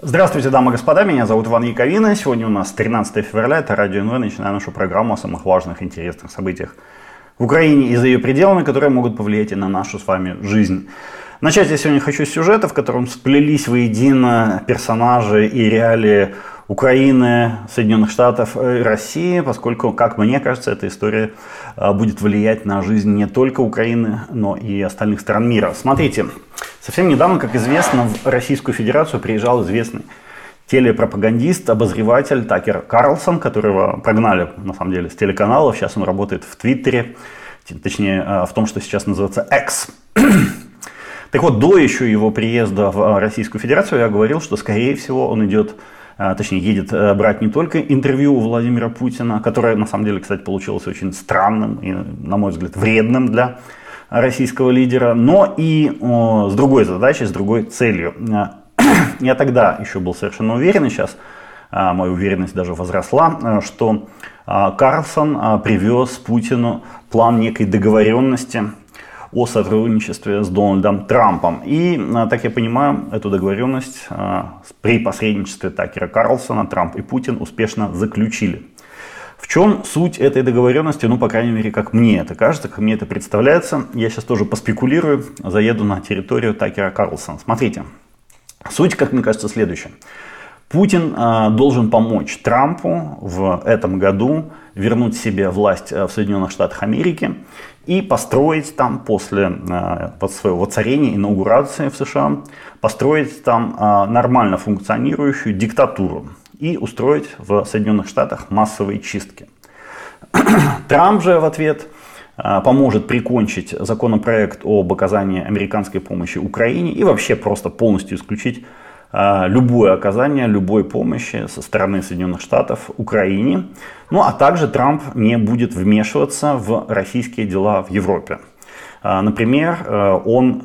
Здравствуйте, дамы и господа, меня зовут Иван Яковина. Сегодня у нас 13 февраля, это Радио НВ. Начинаем нашу программу о самых важных интересных событиях в Украине и за ее пределами, которые могут повлиять и на нашу с вами жизнь. Начать я сегодня хочу с сюжета, в котором сплелись воедино персонажи и реалии Украины, Соединенных Штатов и России, поскольку, как мне кажется, эта история а, будет влиять на жизнь не только Украины, но и остальных стран мира. Смотрите, совсем недавно, как известно, в Российскую Федерацию приезжал известный телепропагандист, обозреватель Такер Карлсон, которого прогнали, на самом деле, с телеканалов. Сейчас он работает в Твиттере, точнее, а, в том, что сейчас называется X. Так вот, до еще его приезда в Российскую Федерацию я говорил, что, скорее всего, он идет точнее, едет э, брать не только интервью у Владимира Путина, которое, на самом деле, кстати, получилось очень странным и, на мой взгляд, вредным для российского лидера, но и с другой задачей, с другой целью. А, я тогда еще был совершенно уверен, сейчас а, моя уверенность даже возросла, э, что Карлсон привез Путину план некой договоренности о сотрудничестве с Дональдом Трампом. И, а, так я понимаю, эту договоренность а, при посредничестве Такера Карлсона Трамп и Путин успешно заключили. В чем суть этой договоренности? Ну, по крайней мере, как мне это кажется, как мне это представляется. Я сейчас тоже поспекулирую, заеду на территорию Такера Карлсона. Смотрите, суть, как мне кажется, следующая. Путин э, должен помочь Трампу в этом году вернуть себе власть в Соединенных Штатах Америки и построить там после э, своего воцарения, инаугурации в США, построить там э, нормально функционирующую диктатуру и устроить в Соединенных Штатах массовые чистки. Трамп же в ответ э, поможет прикончить законопроект об оказании американской помощи Украине и вообще просто полностью исключить любое оказание любой помощи со стороны Соединенных Штатов Украине. Ну а также Трамп не будет вмешиваться в российские дела в Европе. А, например, э, он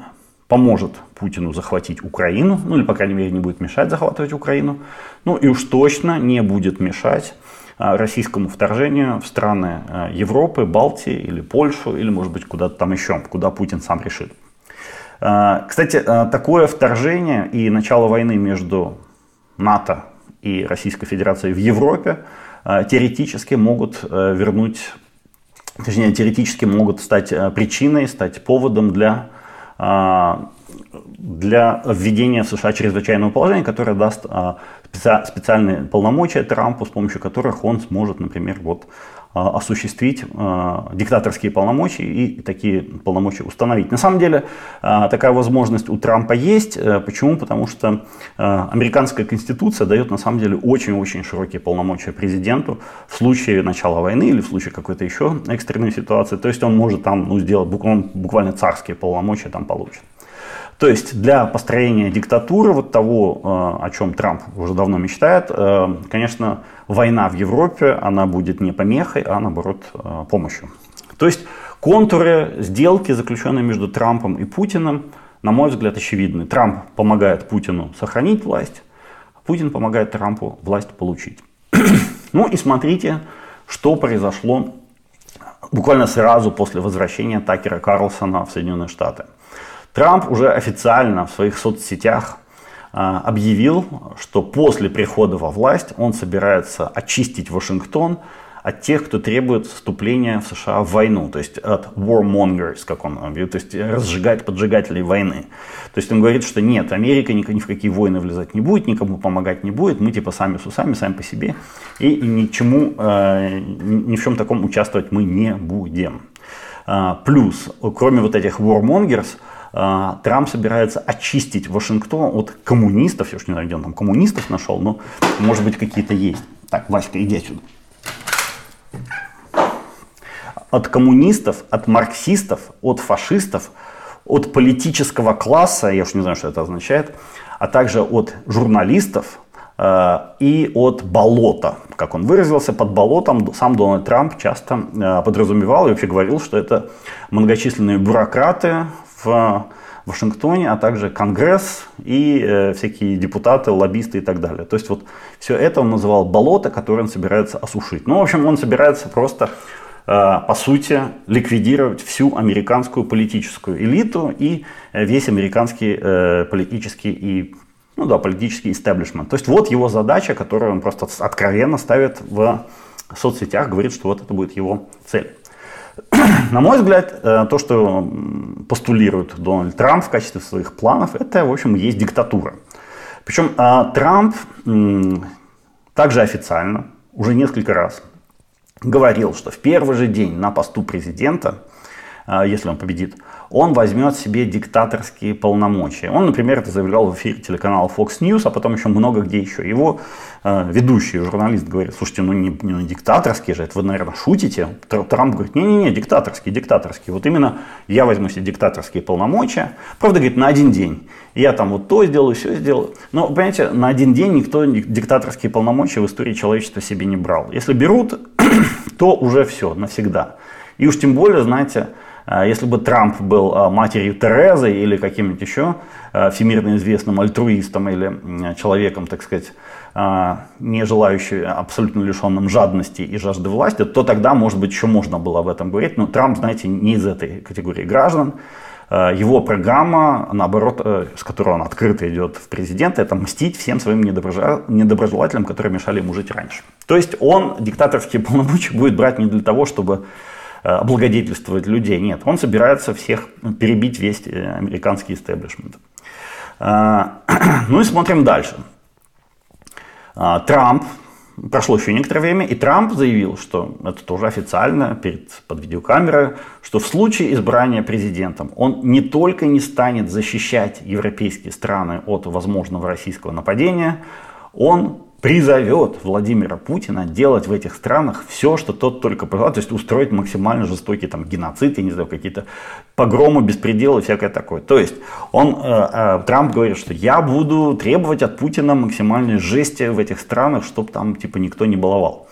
поможет Путину захватить Украину, ну или, по крайней мере, не будет мешать захватывать Украину, ну и уж точно не будет мешать а, российскому вторжению в страны э, Европы, Балтии или Польшу, или, может быть, куда-то там еще, куда Путин сам решит. А, кстати, а, такое вторжение и начало войны между НАТО и Российской Федерацией в Европе а, теоретически могут вернуть, точнее, теоретически могут стать причиной, стать поводом для для введения в США чрезвычайного положения, которое даст специальные полномочия Трампу, с помощью которых он сможет, например, вот, осуществить а, диктаторские полномочия и такие полномочия установить. На самом деле а, такая возможность у Трампа есть. Э, почему? Потому что американская конституция дает на самом деле очень-очень широкие полномочия президенту в случае начала войны или в случае какой-то еще экстренной ситуации. То есть он может там ну, сделать буквально, буквально царские полномочия там получит. То есть для построения диктатуры, вот того, э, о чем Трамп уже давно мечтает, э, конечно, война в Европе, она будет не помехой, а наоборот э, помощью. То есть контуры сделки, заключенные между Трампом и Путиным, на мой взгляд, очевидны. Трамп помогает Путину сохранить власть, Путин помогает Трампу власть получить. ну и смотрите, что произошло буквально сразу после возвращения Такера Карлсона в Соединенные Штаты. Трамп уже официально в своих соцсетях а, объявил, что после прихода во власть он собирается очистить Вашингтон от тех, кто требует вступления в США в войну, то есть от warmongers, как он говорит, то есть разжигать поджигателей войны. То есть он говорит, что нет, Америка ни, в какие войны влезать не будет, никому помогать не будет, мы типа сами с усами, сами по себе, и, и ничему, э, ни в чем таком участвовать мы не будем. А, плюс, кроме вот этих warmongers, а, Трамп собирается очистить Вашингтон от коммунистов. Я уж не знаю, где он там коммунистов нашел, но может быть какие-то есть. Так, Васька, иди отсюда. От коммунистов, от марксистов, от фашистов, от политического класса, я уж не знаю, что это означает, а также от журналистов, э, и от болота, как он выразился, под болотом сам Дональд Трамп часто э, подразумевал и вообще говорил, что это многочисленные бюрократы в Вашингтоне, а также Конгресс и э, всякие депутаты, лоббисты и так далее. То есть вот все это он называл болото, которое он собирается осушить. Ну, в общем, он собирается просто, э, по сути, ликвидировать всю американскую политическую элиту и э, весь американский э, политический и ну да, политический истеблишмент. То есть вот его задача, которую он просто откровенно ставит в соцсетях, говорит, что вот это будет его цель. На мой взгляд, э, то, что постулирует Дональд Трамп в качестве своих планов, это, в общем, есть диктатура. Причем э, Трамп также официально уже несколько раз говорил, что в первый же день на посту президента, э, если он победит, он возьмет себе диктаторские полномочия. Он, например, это заявлял в эфире телеканала Fox News, а потом еще много где еще. Его э, ведущий журналист говорит, слушайте, ну не, не диктаторские же, это вы, наверное, шутите. Трамп говорит, не-не-не, диктаторские, диктаторские. Вот именно я возьму себе диктаторские полномочия. Правда, говорит, на один день. Я там вот то сделаю, все сделаю. Но, понимаете, на один день никто диктаторские полномочия в истории человечества себе не брал. Если берут, то уже все, навсегда. И уж тем более, знаете, если бы Трамп был а, матерью Терезы или каким-нибудь еще а, всемирно известным альтруистом или человеком, так сказать, не желающий, абсолютно лишенным жадности и жажды власти, то тогда, может быть, еще можно было об этом говорить. Но Трамп, знаете, не из этой категории граждан. Его программа, наоборот, э, с которой он открыто идет в президенты, это мстить всем своим недоброжелателям, которые мешали ему жить раньше. То есть он диктаторские полномочия будет брать не для того, чтобы облагодетельствовать людей. Нет, он собирается всех перебить весь э, американский истеблишмент. Э, ну и смотрим дальше. Трамп, прошло еще некоторое время, и Трамп заявил, что это тоже официально перед, под видеокамерой, что в случае избрания президентом он не только не станет защищать европейские страны от возможного российского нападения, он призовет Владимира Путина делать в этих странах все, что тот только пожелает, то есть устроить максимально жестокий там геноцид, я не знаю, какие-то погромы, беспределы, всякое такое. То есть он, э, э, Трамп говорит, что я буду требовать от Путина максимальной жести в этих странах, чтобы там типа никто не баловал.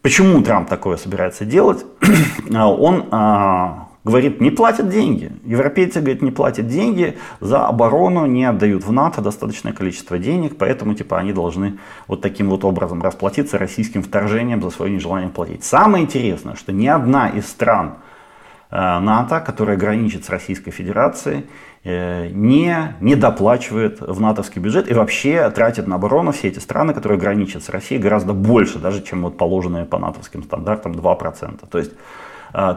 Почему Трамп такое собирается делать? он э, говорит, не платят деньги. Европейцы, говорят, не платят деньги за оборону, не отдают в НАТО достаточное количество денег, поэтому типа они должны вот таким вот образом расплатиться российским вторжением за свое нежелание платить. Самое интересное, что ни одна из стран э, НАТО, которая граничит с Российской Федерацией, э, не, не доплачивает в натовский бюджет и вообще тратит на оборону все эти страны, которые граничат с Россией, гораздо больше, даже чем вот положенные по натовским стандартам 2%. То есть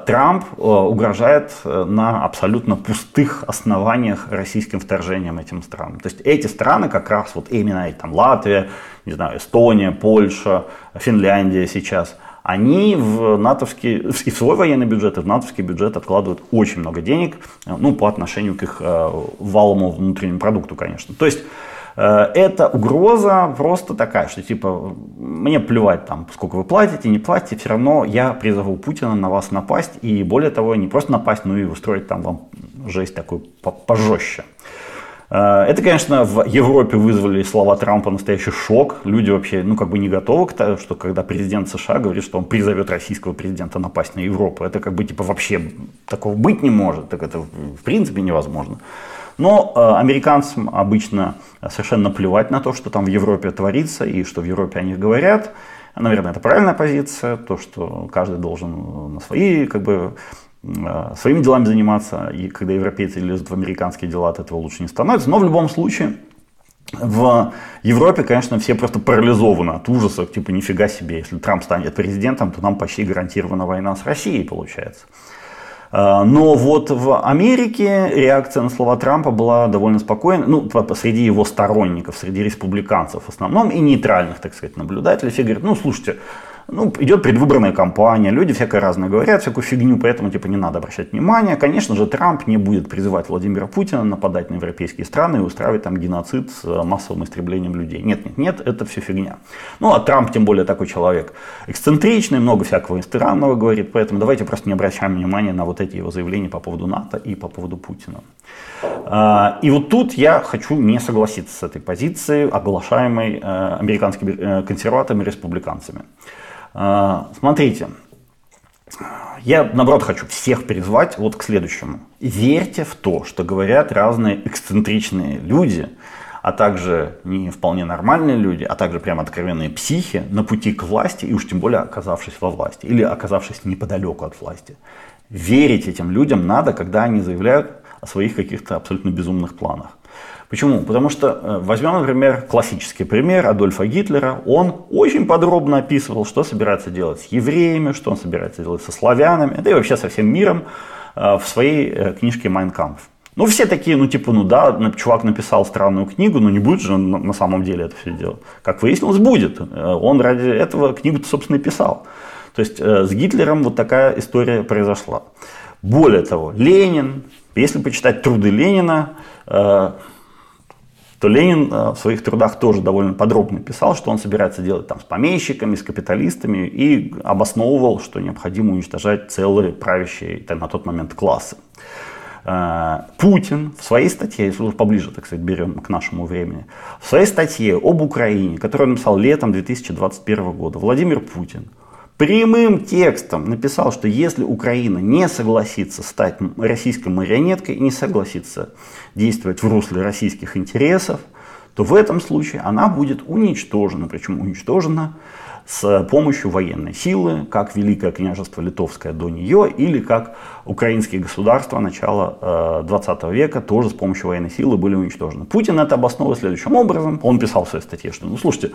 Трамп э, угрожает э, на абсолютно пустых основаниях российским вторжением этим странам. То есть эти страны как раз вот именно там Латвия, не знаю, Эстония, Польша, Финляндия сейчас, они в натовский, и в свой военный бюджет, и в натовский бюджет откладывают очень много денег, ну, по отношению к их валовому внутреннему продукту, конечно. То есть Э, эта угроза просто такая, что типа мне плевать там, сколько вы платите, не платите, все равно я призову Путина на вас напасть и более того, не просто напасть, но и устроить там вам жесть такую пожестче. Э, это, конечно, в Европе вызвали слова Трампа настоящий шок. Люди вообще, ну, как бы не готовы к тому, что когда президент США говорит, что он призовет российского президента напасть на Европу. Это как бы, типа, вообще такого быть не может. Так это, в принципе, невозможно. Но э, американцам обычно совершенно плевать на то, что там в Европе творится и что в Европе о них говорят. Наверное, это правильная позиция, то, что каждый должен на свои, как бы, э, своими делами заниматься, и когда европейцы лезут в американские дела, от этого лучше не становится. Но в любом случае, в Европе, конечно, все просто парализованы от ужаса, типа нифига себе, если Трамп станет президентом, то нам почти гарантирована война с Россией, получается. А, но вот в Америке реакция на слова Трампа была довольно спокойной, ну, среди его сторонников, среди республиканцев в основном, и нейтральных, так сказать, наблюдателей. Все говорят, ну, слушайте, ну, идет предвыборная кампания, люди всякое разное говорят, всякую фигню, поэтому, типа, не надо обращать внимание. Конечно же, Трамп не будет призывать Владимира Путина нападать на европейские страны и устраивать там геноцид с э, массовым истреблением людей. Нет, нет, нет, это все фигня. Ну, а Трамп, тем более, такой человек эксцентричный, много всякого странного говорит, поэтому давайте просто не обращаем внимания на вот эти его заявления по поводу НАТО и по поводу Путина. А, и вот тут я хочу не согласиться с этой позицией, оглашаемой э, американскими э, консерваторами и республиканцами. А, смотрите, я, наоборот, хочу всех призвать вот к следующему. Верьте в то, что говорят разные эксцентричные люди, а также не вполне нормальные люди, а также прямо откровенные психи на пути к власти, и уж тем более оказавшись во власти, или оказавшись неподалеку от власти. Верить этим людям надо, когда они заявляют о своих каких-то абсолютно безумных планах. Почему? Потому что, э, возьмем, например, классический пример Адольфа Гитлера. Он очень подробно описывал, что собирается делать с евреями, что он собирается делать со славянами, да и вообще со всем миром э, в своей э, книжке «Майн Кампф». Ну, все такие, ну, типа, ну да, чувак написал странную книгу, но не будет же он на самом деле это все делать. Как выяснилось, будет. Он ради этого книгу собственно, и писал. То есть с Гитлером вот такая история произошла. Более того, Ленин, если почитать труды Ленина, то Ленин э, в своих трудах тоже довольно подробно писал, что он собирается делать там с помещиками, с капиталистами и обосновывал, что необходимо уничтожать целые правящие на тот момент классы. Э, Путин в своей статье, если уж поближе, так сказать, берем к нашему времени, в своей статье об Украине, которую он написал летом 2021 года, Владимир Путин прямым текстом написал, что если Украина не согласится стать российской марионеткой и не согласится действовать в русле российских интересов, то в этом случае она будет уничтожена, причем уничтожена с помощью военной силы, как Великое княжество Литовское до нее, или как украинские государства начала 20 э, века тоже с помощью военной силы были уничтожены. Путин это обосновывает следующим образом. Он писал в своей статье, что, ну слушайте,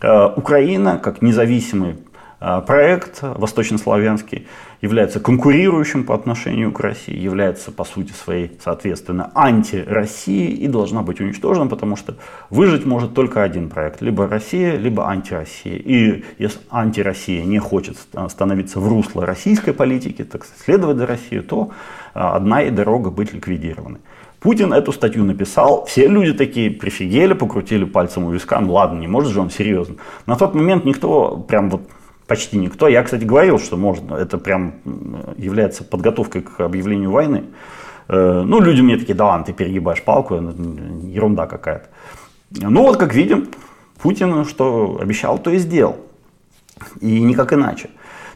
э, Украина как независимый проект восточнославянский является конкурирующим по отношению к России, является по сути своей, соответственно, анти-России и должна быть уничтожена, потому что выжить может только один проект, либо Россия, либо анти-Россия. И если анти-Россия не хочет становиться в русло российской политики, так следовать за Россию, то а, одна и дорога быть ликвидированной. Путин эту статью написал, все люди такие прифигели, покрутили пальцем у виска, ну ладно, не может же он серьезно. На тот момент никто прям вот почти никто. Я, кстати, говорил, что можно, это прям является подготовкой к объявлению войны. Э, ну, люди мне такие, да ладно, ты перегибаешь палку, ерунда какая-то. Ну вот, как видим, Путин что обещал, то и сделал. И никак иначе.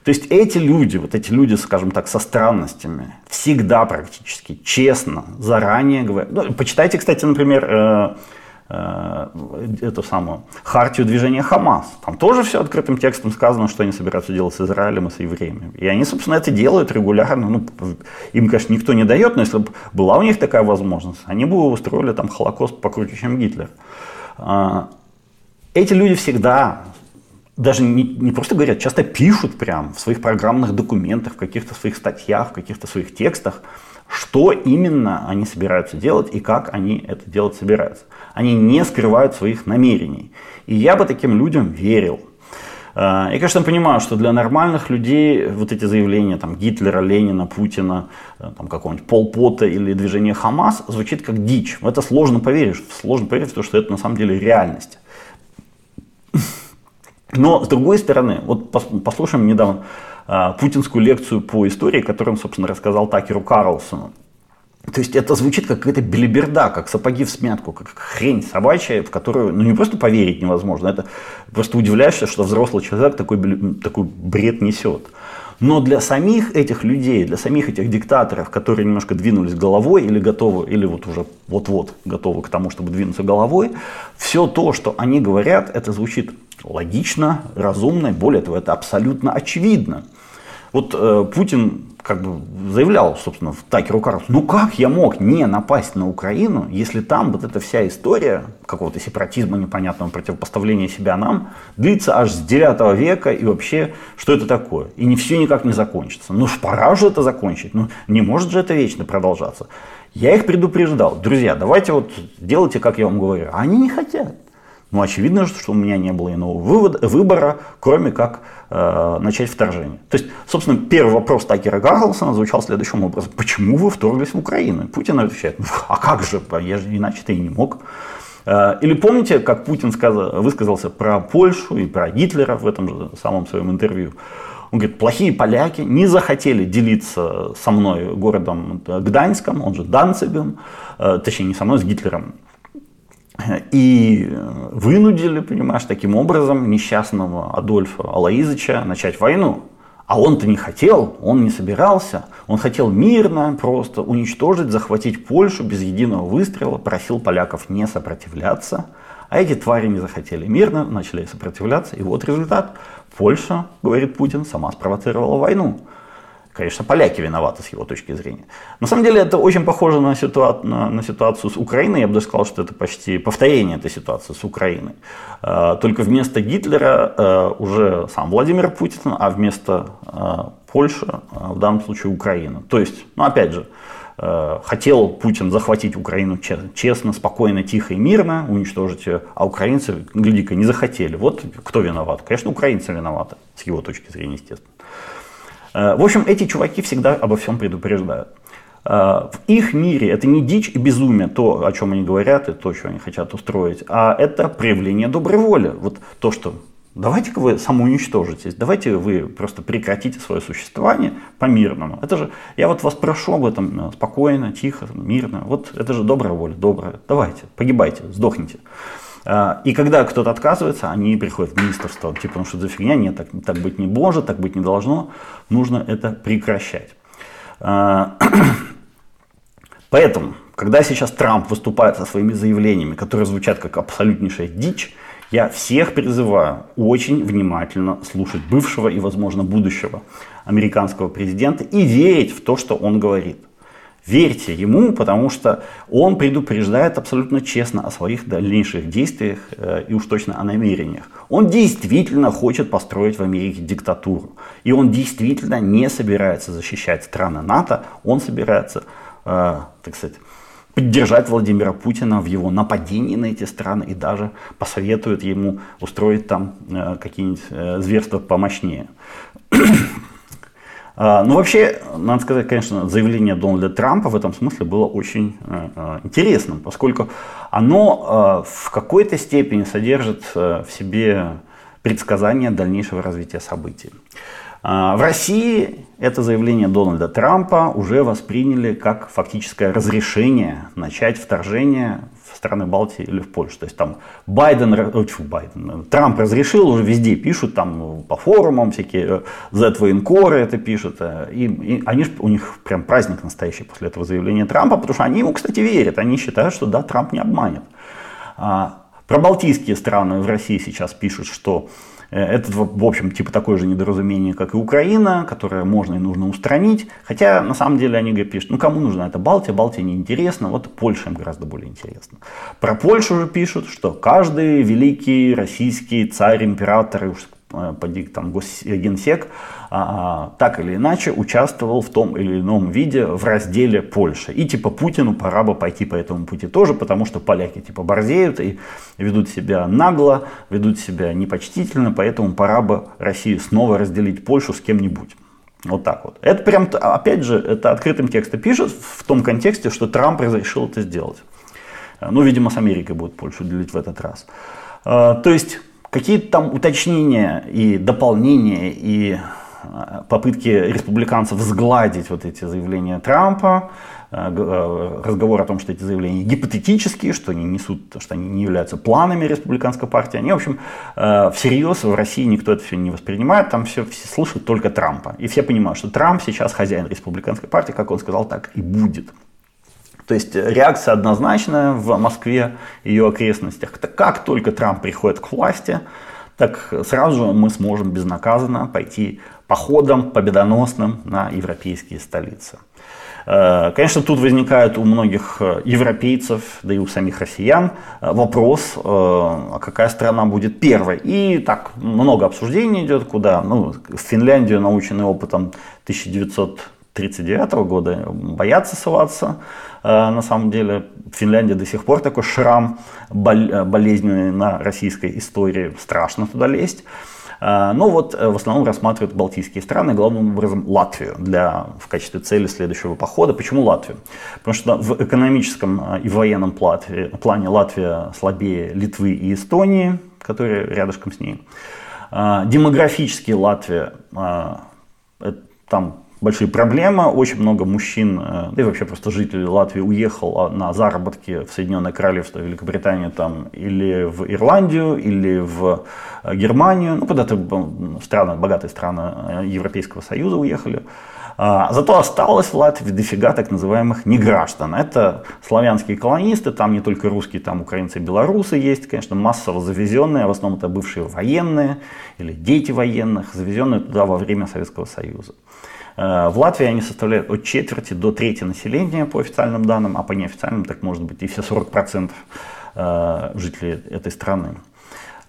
То есть эти люди, вот эти люди, скажем так, со странностями, всегда практически честно, заранее говорят. Ну, почитайте, кстати, например, э, Э, эту самую хартию движения Хамас. Там тоже все открытым текстом сказано, что они собираются делать с Израилем и с евреями. И они, собственно, это делают регулярно. Ну, им, конечно, никто не дает, но если бы была у них такая возможность, они бы устроили там Холокост покруче, чем Гитлер. А, эти люди всегда даже не, не просто говорят, часто пишут прям в своих программных документах, в каких-то своих статьях, в каких-то своих текстах, что именно они собираются делать и как они это делать собираются. Они не скрывают своих намерений. И я бы таким людям верил. А, я, конечно, понимаю, что для нормальных людей вот эти заявления там, Гитлера, Ленина, Путина, э, там, какого-нибудь Полпота или движения Хамас звучит как дичь. В это сложно поверить. Сложно поверить в то, что это на самом деле реальность. Но, с другой стороны, вот послушаем недавно путинскую лекцию по истории, которую он, собственно, рассказал Такеру Карлсону. То есть это звучит как какая-то белиберда, как сапоги в смятку, как хрень собачья, в которую ну, не просто поверить невозможно, это просто удивляешься, что взрослый человек такой, такой бред несет. Но для самих этих людей, для самих этих диктаторов, которые немножко двинулись головой или готовы, или вот уже вот-вот готовы к тому, чтобы двинуться головой, все то, что они говорят, это звучит логично, разумно, и более того, это абсолютно очевидно. Вот э, Путин как бы заявлял, собственно, в Такеру Карлсу, ну как я мог не напасть на Украину, если там вот эта вся история какого-то сепаратизма непонятного, противопоставления себя нам, длится аж с 9 века, и вообще, что это такое? И не все никак не закончится. Ну пора же это закончить, ну не может же это вечно продолжаться. Я их предупреждал, друзья, давайте вот делайте, как я вам говорю. Они не хотят. Ну, очевидно, что у меня не было иного вывода, выбора, кроме как э, начать вторжение. То есть, собственно, первый вопрос Такера Гарлсона звучал следующим образом. Почему вы вторглись в Украину? Путин отвечает, «Ну, а как же, я же иначе-то и не мог. Э, или помните, как Путин сказал, высказался про Польшу и про Гитлера в этом же самом своем интервью? Он говорит, плохие поляки не захотели делиться со мной городом Гданьском, он же Данцигом, э, точнее не со мной, с Гитлером. И вынудили, понимаешь, таким образом несчастного Адольфа Алаизыча начать войну. А он-то не хотел, он не собирался. Он хотел мирно просто уничтожить, захватить Польшу без единого выстрела, просил поляков не сопротивляться. А эти твари не захотели мирно, начали сопротивляться. И вот результат. Польша, говорит Путин, сама спровоцировала войну. Конечно, поляки виноваты с его точки зрения. На самом деле это очень похоже на, ситуа- на, на ситуацию с Украиной. Я бы даже сказал, что это почти повторение этой ситуации с Украиной. Э, только вместо Гитлера э, уже сам Владимир Путин, а вместо Польша, в данном случае Украина. То есть, ну опять же, хотел Путин захватить Украину честно, спокойно, тихо и мирно, уничтожить ее, а украинцы, гляди-ка, не захотели. Вот кто виноват? Конечно, украинцы виноваты, с его точки зрения, естественно. Э, в общем, эти чуваки всегда обо всем предупреждают. Э, в их мире это не дичь и безумие, то, о чем они говорят, и то, что они хотят устроить, а это проявление доброй воли. Вот то, что давайте-ка вы самоуничтожитесь, давайте вы просто прекратите свое существование по-мирному. Это же, я вот вас прошу об этом э, спокойно, тихо, мирно. Вот это же добрая воля, добрая. Давайте, погибайте, сдохните. А, и когда кто-то отказывается, они приходят в министерство, типа, ну что за фигня, нет, так, так быть не может, так быть не должно, нужно это прекращать. А, поэтому, когда сейчас Трамп выступает со своими заявлениями, которые звучат как абсолютнейшая дичь, я всех призываю очень внимательно слушать бывшего и, возможно, будущего американского президента и верить в то, что он говорит. Верьте ему, потому что он предупреждает абсолютно честно о своих дальнейших действиях э, и уж точно о намерениях. Он действительно хочет построить в Америке диктатуру. И он действительно не собирается защищать страны НАТО, он собирается, э, так сказать, поддержать Владимира Путина в его нападении на эти страны и даже посоветует ему устроить там э, какие-нибудь э, зверства помощнее. А, ну, вообще, надо сказать, конечно, заявление Дональда Трампа в этом смысле было очень э, э, интересным, поскольку оно э, в какой-то степени содержит в себе предсказание дальнейшего развития событий. А, в России это заявление Дональда Трампа уже восприняли как фактическое разрешение начать вторжение страны Балтии или в Польшу. То есть там Байден, о, фу, Байден, Трамп разрешил, уже везде пишут, там по форумам всякие Z-военкоры это пишут. Э, и, и они, у них прям праздник настоящий после этого заявления Трампа, потому что они ему, кстати, верят. Они считают, что да, Трамп не обманет. А, про балтийские страны в России сейчас пишут, что Э, это, в общем, типа такое же недоразумение, как и Украина, которое можно и нужно устранить. Хотя, на самом деле, они пишут, ну кому нужна эта Балтия, Балтия неинтересна, вот Польша им гораздо более интересна. Про Польшу же пишут, что каждый великий российский царь, император, Э, поди там госгенсек, а, а, так или иначе участвовал в том или ином виде в разделе Польши. И типа Путину пора бы пойти по этому пути тоже, потому что поляки типа борзеют и ведут себя нагло, ведут себя непочтительно, поэтому пора бы России снова разделить Польшу с кем-нибудь. Вот так вот. Это прям, опять же, это открытым текстом пишет в том контексте, что Трамп разрешил это сделать. Ну, видимо, с Америкой будет Польшу делить в этот раз. Э, то есть Какие-то там уточнения и дополнения, и э, попытки республиканцев сгладить вот эти заявления Трампа, э, э, разговор о том, что эти заявления гипотетические, что они несут, что они не являются планами республиканской партии, они, в общем, всерьез в России никто это все не воспринимает, там все, все слышат только Трампа. И все понимают, что Трамп сейчас хозяин республиканской партии, как он сказал, так и будет. То есть реакция однозначная в Москве и ее окрестностях. Как только Трамп приходит к власти, так сразу же мы сможем безнаказанно пойти походом победоносным на европейские столицы. Э, конечно, тут возникает у многих э, европейцев, да и у самих россиян э, вопрос, а какая страна будет первой. И так много обсуждений идет, куда ну, в Финляндию, наученный опытом 1900 1939 года, боятся соваться. Э, на самом деле в Финляндии до сих пор такой шрам э, болезненный на российской истории. Страшно туда лезть. Э, но вот в основном рассматривают балтийские страны, главным образом Латвию для, в качестве цели следующего похода. Почему Латвию? Потому что в экономическом и военном плане Латвия слабее Литвы и Эстонии, которые рядышком с ней. Демографически Латвия, там большие проблемы. Очень много мужчин, э, да и вообще просто жителей Латвии уехал на заработки в Соединенное Королевство, Великобританию там, или в Ирландию, или в э, Германию, ну куда-то страны, богатые страны э, Европейского Союза уехали. А, зато осталось в Латвии дофига так называемых неграждан. Это славянские колонисты, там не только русские, там украинцы и белорусы есть, конечно, массово завезенные, в основном это бывшие военные или дети военных, завезенные туда во время Советского Союза. В Латвии они составляют от четверти до трети населения по официальным данным, а по неофициальным так может быть и все 40% жителей этой страны.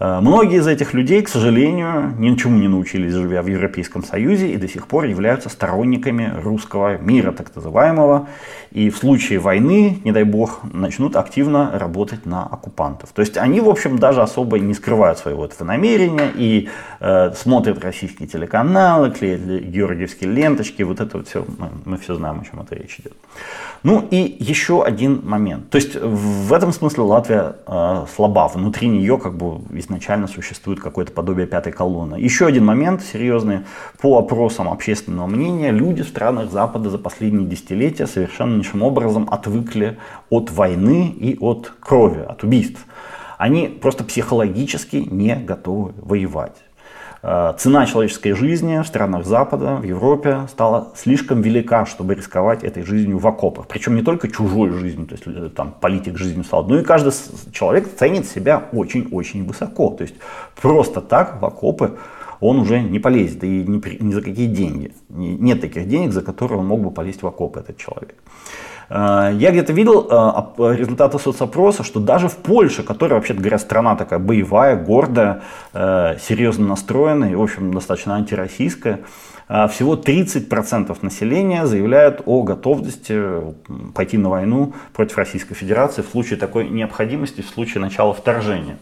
Э, многие из этих людей, к сожалению, ничему не научились, живя в Европейском Союзе, и до сих пор являются сторонниками русского мира, так называемого, и в случае войны, не дай бог, начнут активно работать на оккупантов. То есть они, в общем, даже особо не скрывают своего этого намерения и э, смотрят российские телеканалы, клеят георгиевские ленточки, вот это вот все, мы, мы все знаем, о чем это речь идет. Ну и еще один момент. То есть в этом смысле Латвия э, слаба, внутри нее как бы изначально существует какое-то подобие пятой колонны. Еще один момент серьезный. По опросам общественного мнения, люди в странах Запада за последние десятилетия совершеннейшим образом отвыкли от войны и от крови, от убийств. Они просто психологически не готовы воевать. Э, цена человеческой жизни в странах Запада, в Европе стала слишком велика, чтобы рисковать этой жизнью в окопах. Причем не только чужой жизнью, то есть э, там политик жизнью стал, но и каждый человек ценит себя очень-очень высоко. То есть просто так в окопы он уже не полезет, и ни, ни за какие деньги. Нет таких денег, за которые он мог бы полезть в окопы, этот человек. Э, я где-то видел э, результаты соцопроса, что даже в Польше, которая, вообще говоря, страна такая боевая, гордая, э, серьезно настроенная и, в общем, достаточно антироссийская, всего 30% населения заявляют о готовности пойти на войну против Российской Федерации в случае такой необходимости, в случае начала вторжения.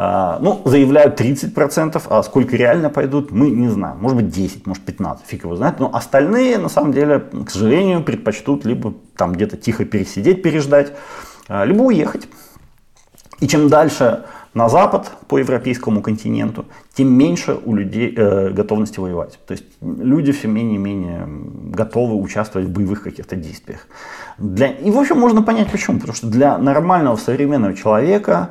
А, ну, заявляют 30%, а сколько реально пойдут, мы не знаем. Может быть 10, может 15, фиг его знает. Но остальные, на самом деле, к сожалению, предпочтут либо там где-то тихо пересидеть, переждать, а, либо уехать. И чем дальше на запад по европейскому континенту, тем меньше у людей э, готовности воевать. То есть люди все менее и менее готовы участвовать в боевых каких-то действиях. Для... И в общем можно понять почему. Потому что для нормального современного человека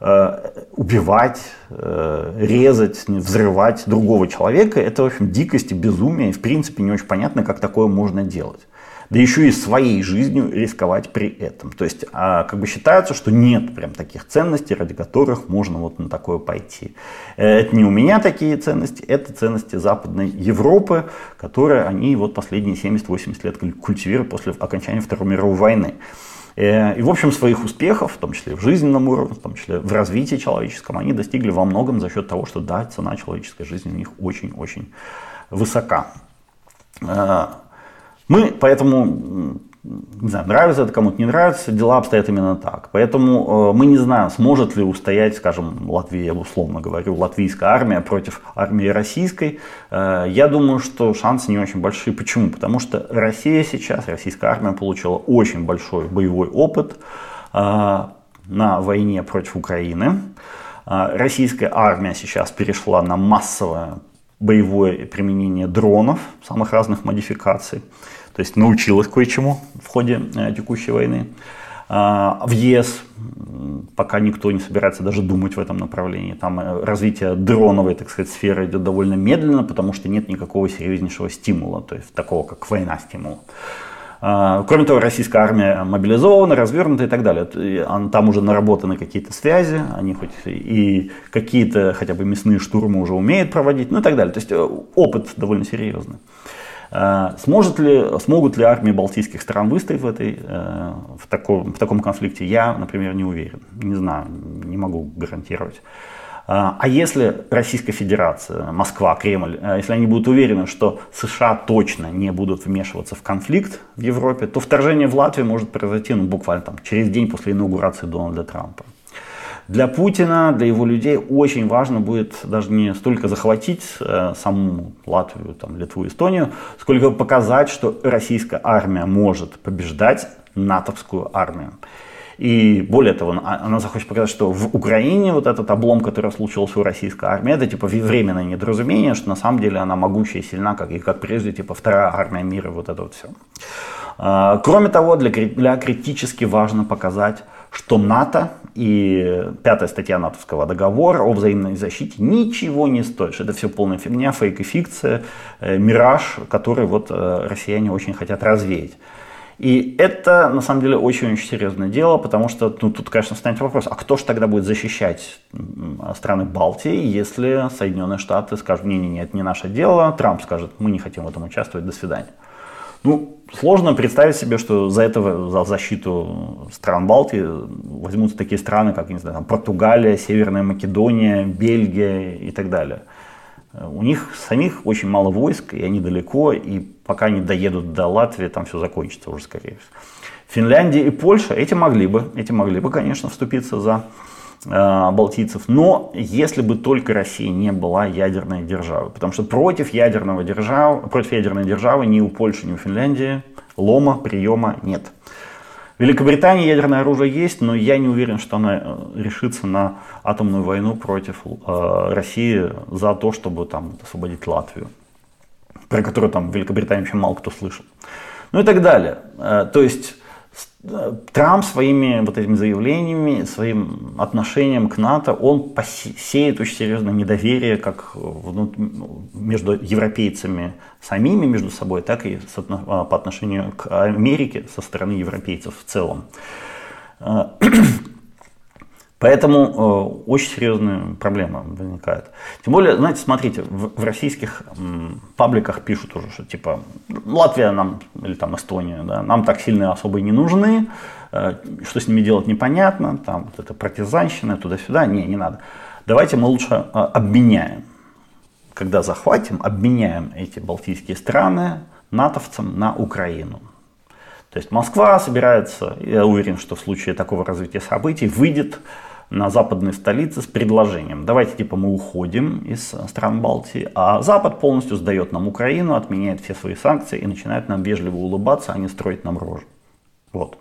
убивать, э, резать, взрывать другого человека, это, в общем, дикость и безумие, и, в принципе, не очень понятно, как такое можно делать. Да еще и своей жизнью рисковать при этом. То есть, а, как бы считается, что нет прям таких ценностей, ради которых можно вот на такое пойти. Э, это не у меня такие ценности, это ценности Западной Европы, которые они вот последние 70-80 лет культивируют после окончания Второй мировой войны. Э, и, в общем, своих успехов, в том числе в жизненном уровне, в том числе в развитии человеческом, они достигли во многом за счет того, что, да, цена человеческой жизни у них очень-очень высока. Э, мы поэтому не знаю, нравится это кому-то, не нравится, дела обстоят именно так. Поэтому э, мы не знаем, сможет ли устоять, скажем, Латвия, условно говорю, латвийская армия против армии российской. Э, я думаю, что шансы не очень большие. Почему? Потому что Россия сейчас, российская армия получила очень большой боевой опыт э, на войне против Украины. Э, российская армия сейчас перешла на массовое боевое применение дронов самых разных модификаций то есть научилась кое-чему в ходе э, текущей войны. А, в ЕС пока никто не собирается даже думать в этом направлении. Там э, развитие дроновой, так сказать, сферы идет довольно медленно, потому что нет никакого серьезнейшего стимула, то есть такого, как война стимула. А, кроме того, российская армия мобилизована, развернута и так далее. Там уже наработаны какие-то связи, они хоть и какие-то хотя бы мясные штурмы уже умеют проводить, ну и так далее. То есть э, опыт довольно серьезный. Э, сможет ли, смогут ли армии балтийских стран выстоять в, этой, э, в, таком, в таком конфликте, я, например, не уверен. Не знаю, не могу гарантировать. Э, а если Российская Федерация, Москва, Кремль, если они будут уверены, что США точно не будут вмешиваться в конфликт в Европе, то вторжение в Латвию может произойти ну, буквально там, через день после инаугурации Дональда Трампа. Для Путина, для его людей очень важно будет даже не столько захватить э, саму Латвию, там, Литву, Эстонию, сколько показать, что российская армия может побеждать натовскую армию. И более того, она захочет показать, что в Украине вот этот облом, который случился у российской армии, это типа временное недоразумение, что на самом деле она могучая и сильна, как и как прежде, типа вторая армия мира, вот это вот все. А, кроме того, для, для критически важно показать, что НАТО и пятая статья натовского договора о взаимной защите ничего не стоит. Что это все полная фигня, фейк и фикция, э, мираж, который вот э, россияне очень хотят развеять. И это, на самом деле, очень-очень серьезное дело, потому что ну, тут, конечно, станет вопрос, а кто же тогда будет защищать страны Балтии, если Соединенные Штаты скажут, не-не-не, это не наше дело, Трамп скажет, мы не хотим в этом участвовать, до свидания. Ну, сложно представить себе, что за этого, за защиту стран Балтии возьмутся такие страны, как, не знаю, там, Португалия, Северная Македония, Бельгия и так далее. У них самих очень мало войск, и они далеко, и пока они доедут до Латвии, там все закончится уже, скорее всего. Финляндия и Польша, эти могли бы, эти могли бы, конечно, вступиться за балтийцев, но если бы только Россия не была ядерной державой, потому что против ядерного державы, против ядерной державы ни у Польши, ни у Финляндии лома, приема нет. В Великобритании ядерное оружие есть, но я не уверен, что она э, решится на атомную войну против э, России за то, чтобы там освободить Латвию, про которую там в Великобритании вообще мало кто слышал. Ну и так далее. Э, то есть Трамп своими вот этими заявлениями, своим отношением к НАТО, он посеет очень серьезное недоверие как между европейцами самими между собой, так и по отношению к Америке со стороны европейцев в целом. Поэтому э, очень серьезная проблема возникает. Тем более, знаете, смотрите, в, российских пабликах пишут уже, что типа Латвия нам или там Эстония, да, нам так сильно особо и не нужны, э, что с ними делать непонятно, там вот это партизанщина, туда-сюда, не, не надо. Давайте мы лучше э, обменяем, когда захватим, обменяем эти балтийские страны натовцам на Украину. То есть Москва собирается, я уверен, что в случае такого развития событий выйдет на западные столицы с предложением. Давайте типа мы уходим из стран Балтии, а Запад полностью сдает нам Украину, отменяет все свои санкции и начинает нам вежливо улыбаться, а не строить нам рожу. Вот.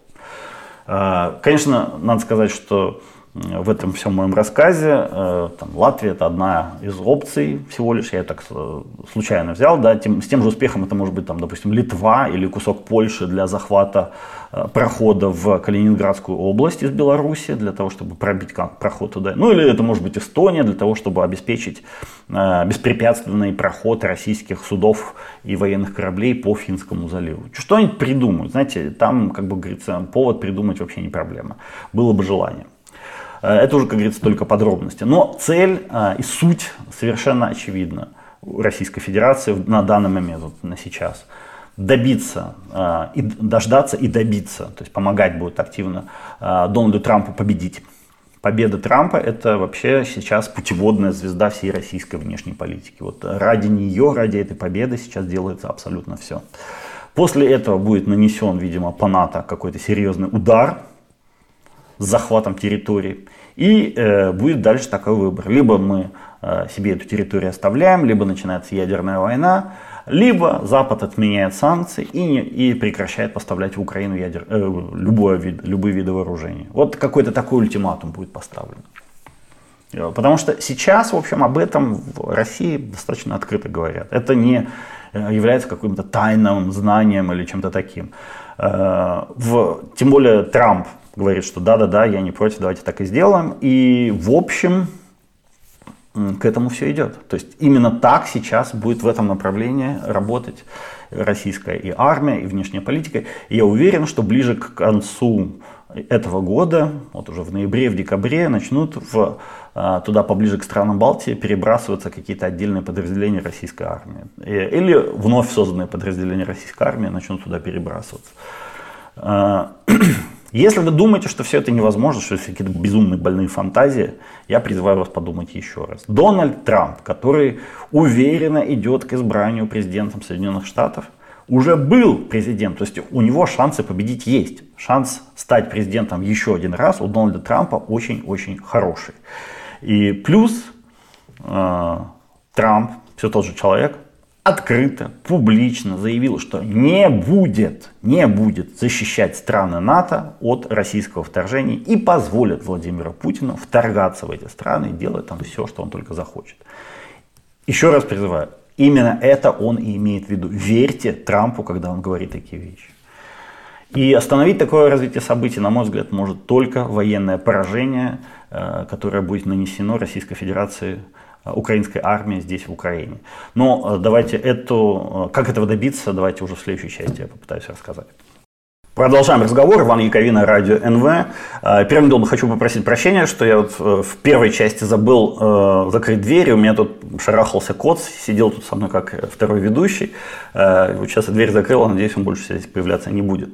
А, конечно, надо сказать, что в этом всем моем рассказе. Э, там, Латвия это одна из опций всего лишь, я так э, случайно взял, да, тем, с тем же успехом это может быть, там, допустим, Литва или кусок Польши для захвата э, прохода в Калининградскую область из Беларуси, для того, чтобы пробить проход туда. Ну или это может быть Эстония, для того, чтобы обеспечить беспрепятственный проход российских судов и военных кораблей по Финскому заливу. Что они придумают? Знаете, там, как бы говорится, повод придумать вообще не проблема. Было бы желание. Э, это уже, как говорится, только подробности. Но цель э, и суть совершенно очевидна у Российской Федерации на данный момент, вот на сейчас. Добиться, э, и дождаться и добиться, то есть помогать будет активно Дональду Трампу победить. Победа Трампа – это вообще сейчас путеводная звезда всей российской внешней политики. Вот ради нее, ради этой победы сейчас делается абсолютно все. После этого будет нанесен, видимо, по НАТО какой-то серьезный удар с захватом территории. И э, будет дальше такой выбор. Либо мы э, себе эту территорию оставляем, либо начинается ядерная война, либо Запад отменяет санкции и, не, и прекращает поставлять в Украину ядер, э, любое вид, любые виды вооружений. Вот какой-то такой ультиматум будет поставлен. Э, потому что сейчас, в общем, об этом в России достаточно открыто говорят. Это не э, является каким-то тайным знанием или чем-то таким. Э, в, тем более Трамп говорит, что да-да-да, я не против, давайте так и сделаем. И в общем к этому все идет. То есть именно так сейчас будет в этом направлении работать российская и армия, и внешняя политика. И я уверен, что ближе к концу этого года, вот уже в ноябре, в декабре, начнут в, туда поближе к странам Балтии перебрасываться какие-то отдельные подразделения российской армии. Или вновь созданные подразделения российской армии начнут туда перебрасываться. А, Если вы думаете, что все это невозможно, что это какие-то безумные больные фантазии, я призываю вас подумать еще раз. Дональд Трамп, который уверенно идет к избранию президентом Соединенных Штатов, уже был президент, то есть у него шансы победить есть. Шанс стать президентом еще один раз у Дональда Трампа очень-очень хороший. И плюс э, Трамп, все тот же человек, открыто, публично заявил, что не будет, не будет защищать страны НАТО от российского вторжения и позволит Владимиру Путину вторгаться в эти страны и делать там все, что он только захочет. Еще раз призываю, именно это он и имеет в виду. Верьте Трампу, когда он говорит такие вещи. И остановить такое развитие событий, на мой взгляд, может только военное поражение, э, которое будет нанесено Российской Федерации Э, украинской армии здесь, в Украине. Но э, давайте эту, как этого добиться, давайте уже в следующей части я попытаюсь рассказать. Продолжаем разговор. Иван Яковина, радио НВ. Э, первым делом хочу попросить прощения, что я вот э, в первой части забыл э, закрыть двери. У меня тут шарахался кот, сидел тут со мной как второй ведущий. Вот сейчас я дверь закрыл, надеюсь, он больше здесь появляться не будет.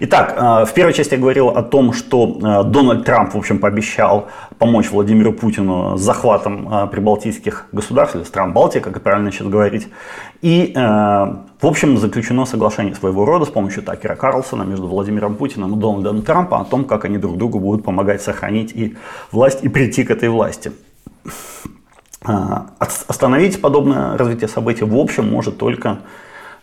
Итак, в первой части я говорил о том, что Дональд Трамп, в общем, пообещал помочь Владимиру Путину с захватом прибалтийских государств, или стран Балтии, как правильно сейчас говорить. И, в общем, заключено соглашение своего рода с помощью Такера Карлсона между Владимиром Путиным и Дональдом Трампом о том, как они друг другу будут помогать сохранить и власть, и прийти к этой власти. А, остановить подобное развитие событий в общем может только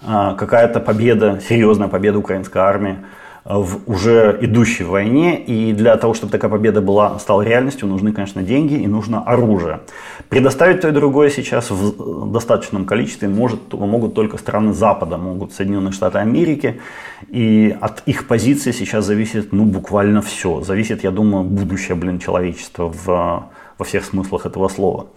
а, какая-то победа, серьезная победа украинской армии в уже идущей войне. И для того, чтобы такая победа была, стала реальностью, нужны, конечно, деньги и нужно оружие. Предоставить то и другое сейчас в достаточном количестве может, могут только страны Запада, могут Соединенные Штаты Америки. И от их позиции сейчас зависит ну, буквально все. Зависит, я думаю, будущее блин, человечества в во всех смыслах этого слова.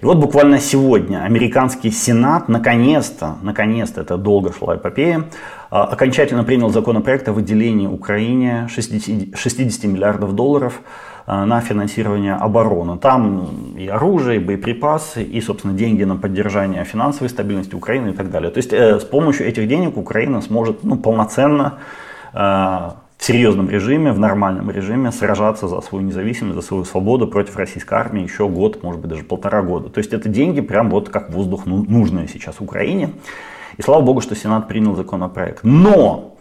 И вот буквально сегодня американский Сенат наконец-то, наконец-то, это долго шла эпопея, а, окончательно принял законопроект о выделении Украине 60, 60 миллиардов долларов а, на финансирование обороны. Там и оружие, и боеприпасы, и, собственно, деньги на поддержание финансовой стабильности Украины и так далее. То есть э, с помощью этих денег Украина сможет ну, полноценно э, в серьезном режиме, в нормальном режиме сражаться за свою независимость, за свою свободу против российской армии еще год, может быть даже полтора года. То есть это деньги прям вот как воздух ну, нужные сейчас Украине. И слава богу, что Сенат принял законопроект. Но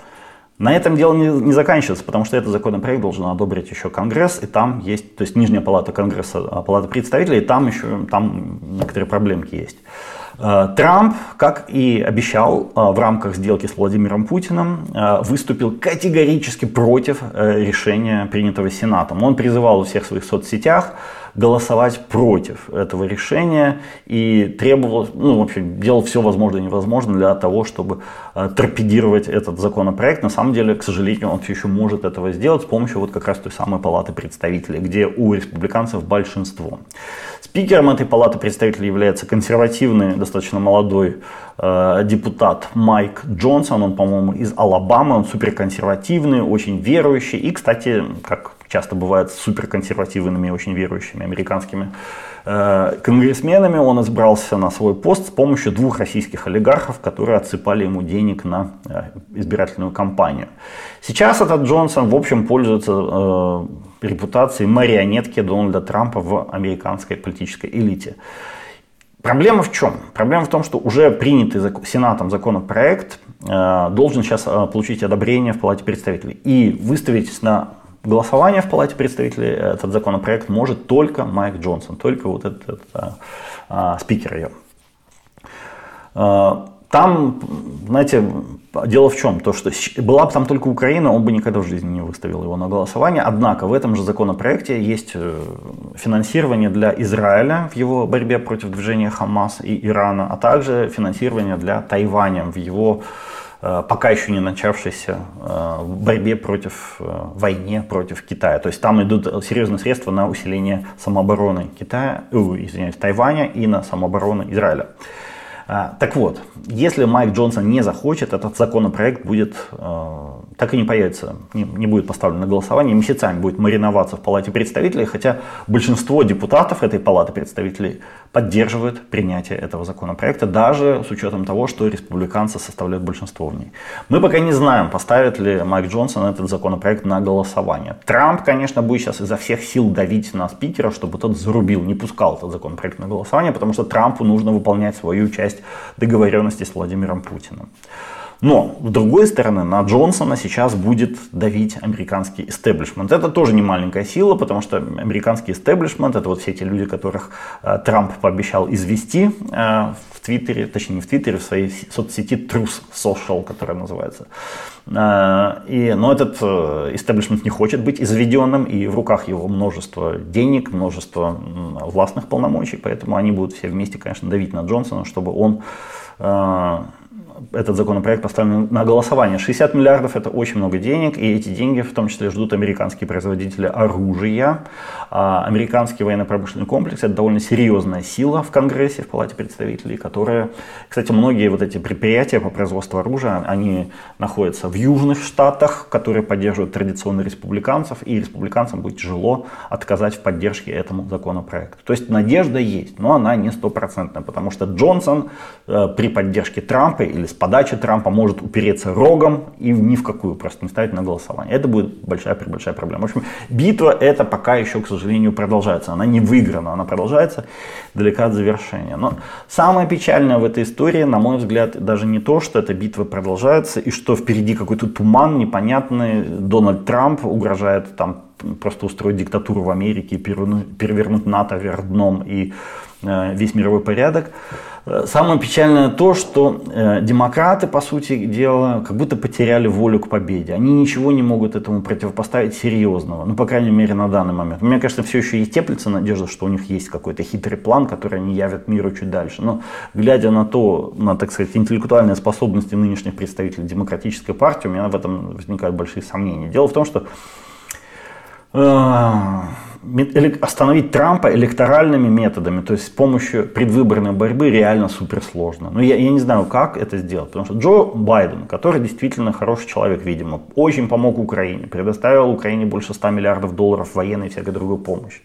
на этом дело не, не заканчивается, потому что этот законопроект должен одобрить еще Конгресс, и там есть, то есть Нижняя палата Конгресса, а, палата представителей, и там еще там некоторые проблемки есть. Э, Трамп, как и обещал э, в рамках сделки с Владимиром Путиным, э, выступил категорически против решения, принятого Сенатом. Он призывал у всех своих соцсетях голосовать против этого решения и требовал, ну, в общем, делал все возможное и невозможное для того, чтобы торпедировать этот законопроект. На самом деле, к сожалению, он все еще может этого сделать с помощью вот как раз той самой палаты представителей, где у республиканцев большинство. Спикером этой палаты представителей является консервативный, достаточно молодой э, депутат Майк Джонсон. Он, по-моему, из Алабамы. Он суперконсервативный, очень верующий. И, кстати, как часто бывает с суперконсервативными, очень верующими американскими э, конгрессменами, он избрался на свой пост с помощью двух российских олигархов, которые отсыпали ему денег на э, избирательную кампанию. Сейчас этот Джонсон, в общем, пользуется э, репутацией марионетки Дональда Трампа в американской политической элите. Проблема в чем? Проблема в том, что уже принятый Сенатом законопроект э, должен сейчас э, получить одобрение в Палате представителей. И выставить на голосование в Палате представителей этот законопроект может только Майк Джонсон, только вот этот, этот э, э, спикер ее. Э, там, знаете, дело в чем? То, что была бы там только Украина, он бы никогда в жизни не выставил его на голосование. Однако в этом же законопроекте есть э, финансирование для Израиля в его борьбе против движения Хамас и Ирана, а также финансирование для Тайваня в его э, пока еще не начавшейся э, борьбе против войне против Китая. То есть там идут серьезные средства на усиление самообороны Китая, извиняюсь, Тайваня и на самооборону Израиля. А, так вот, если Майк Джонсон не захочет, этот законопроект будет, э, так и не появится, не, не будет поставлен на голосование, месяцами будет мариноваться в Палате представителей, хотя большинство депутатов этой Палаты представителей поддерживают принятие этого законопроекта, даже с учетом того, что республиканцы составляют большинство в ней. Мы пока не знаем, поставит ли Майк Джонсон этот законопроект на голосование. Трамп, конечно, будет сейчас изо всех сил давить на спикера, чтобы тот зарубил, не пускал этот законопроект на голосование, потому что Трампу нужно выполнять свою часть договоренности с Владимиром Путиным. Но, с другой стороны, на Джонсона сейчас будет давить американский истеблишмент. Это тоже не маленькая сила, потому что американский истеблишмент, это вот все те люди, которых э, Трамп пообещал извести э, в Твиттере, точнее не в Твиттере, в своей соцсети Truth Social, которая называется. Э, и, но этот э, истеблишмент не хочет быть изведенным, и в руках его множество денег, множество властных полномочий, поэтому они будут все вместе, конечно, давить на Джонсона, чтобы он э, этот законопроект поставлен на голосование. 60 миллиардов это очень много денег, и эти деньги в том числе ждут американские производители оружия. А американский военно-промышленный комплекс это довольно серьезная сила в Конгрессе, в Палате представителей, которая, кстати, многие вот эти предприятия по производству оружия, они находятся в южных штатах, которые поддерживают традиционно республиканцев, и республиканцам будет тяжело отказать в поддержке этому законопроекту. То есть надежда есть, но она не стопроцентная, потому что Джонсон э, при поддержке Трампа или с подачи Трампа может упереться рогом и ни в какую просто не ставить на голосование. Это будет большая-большая проблема. В общем, битва эта пока еще, к сожалению, продолжается. Она не выиграна, она продолжается далека от завершения. Но самое печальное в этой истории, на мой взгляд, даже не то, что эта битва продолжается и что впереди какой-то туман непонятный. Дональд Трамп угрожает там просто устроить диктатуру в Америке, перевернуть НАТО вверх дном и э, весь мировой порядок. Самое печальное то, что э, демократы, по сути дела, как будто потеряли волю к победе. Они ничего не могут этому противопоставить серьезного. Ну, по крайней мере, на данный момент. Мне кажется, все еще есть теплится надежда, что у них есть какой-то хитрый план, который они явят миру чуть дальше. Но глядя на то, на, так сказать, интеллектуальные способности нынешних представителей демократической партии, у меня в этом возникают большие сомнения. Дело в том, что остановить Трампа электоральными методами, то есть с помощью предвыборной борьбы реально суперсложно. Но я, я не знаю, как это сделать, потому что Джо Байден, который действительно хороший человек, видимо, очень помог Украине, предоставил Украине больше 100 миллиардов долларов военной и всякой другой помощи,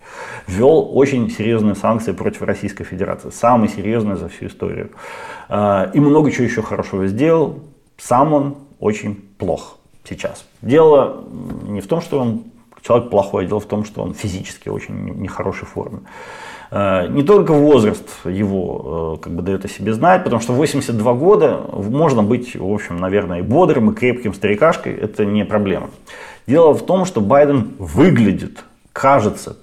ввел очень серьезные санкции против Российской Федерации, самые серьезные за всю историю, а, и много чего еще хорошего сделал, сам он очень плох сейчас. Дело не в том, что он человек плохой. Дело в том, что он физически очень нехорошей форме. Э, не только возраст его э, как бы дает о себе знать, потому что 82 года можно быть, в общем, наверное, и бодрым, и крепким старикашкой, это не проблема. Дело в том, что Байден выглядит, кажется,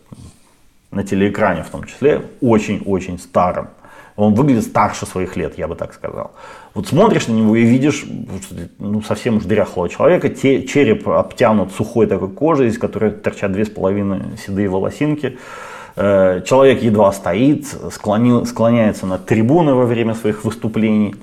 на телеэкране в том числе, очень-очень старым. Он выглядит старше своих лет, я бы так сказал. Вот смотришь на него и видишь ну, совсем уж дряхлого человека, те, череп обтянут сухой такой кожей, из которой торчат две с половиной седые волосинки. Э, человек едва стоит, склонил, склоняется над трибуной во время своих выступлений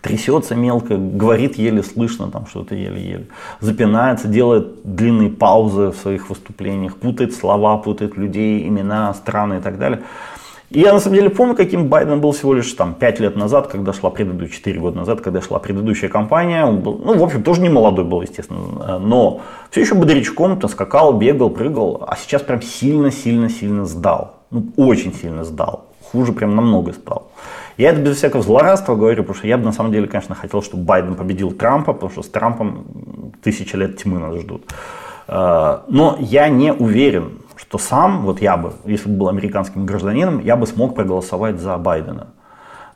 трясется мелко, говорит еле слышно, там что-то еле-еле, запинается, делает длинные паузы в своих выступлениях, путает слова, путает людей, имена, страны и так далее. Я на самом деле помню, каким Байден был всего лишь там 5 лет назад, когда шла предыдущая, 4 года назад, когда шла предыдущая кампания. Он был, ну, в общем, тоже не молодой был, естественно, но все еще бодрячком, то скакал, бегал, прыгал, а сейчас прям сильно-сильно-сильно сдал. Ну, очень сильно сдал. Хуже прям намного стал. Я это без всякого злорадства говорю, потому что я бы на самом деле, конечно, хотел, чтобы Байден победил Трампа, потому что с Трампом тысячи лет тьмы нас ждут. Э, но я не уверен, что сам, вот я бы, если бы был американским гражданином, я бы смог проголосовать за Байдена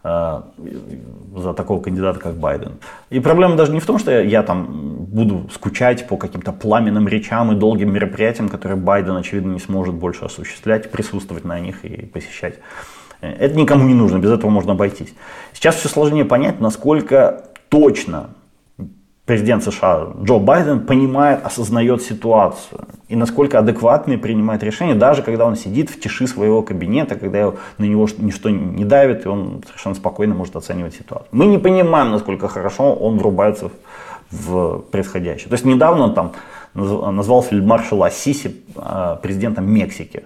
э, за такого кандидата, как Байден. И проблема даже не в том, что я, я там буду скучать по каким-то пламенным речам и долгим мероприятиям, которые Байден, очевидно, не сможет больше осуществлять, присутствовать на них и посещать. Э, это никому не нужно, без этого можно обойтись. Сейчас все сложнее понять, насколько точно президент США Джо Байден понимает, осознает ситуацию и насколько адекватный принимает решения, даже когда он сидит в тиши своего кабинета, когда на него ничто не давит, и он совершенно спокойно может оценивать ситуацию. Мы не понимаем, насколько хорошо он врубается в происходящее. То есть недавно он там назвал фельдмаршала Ассиси а, президентом Мексики,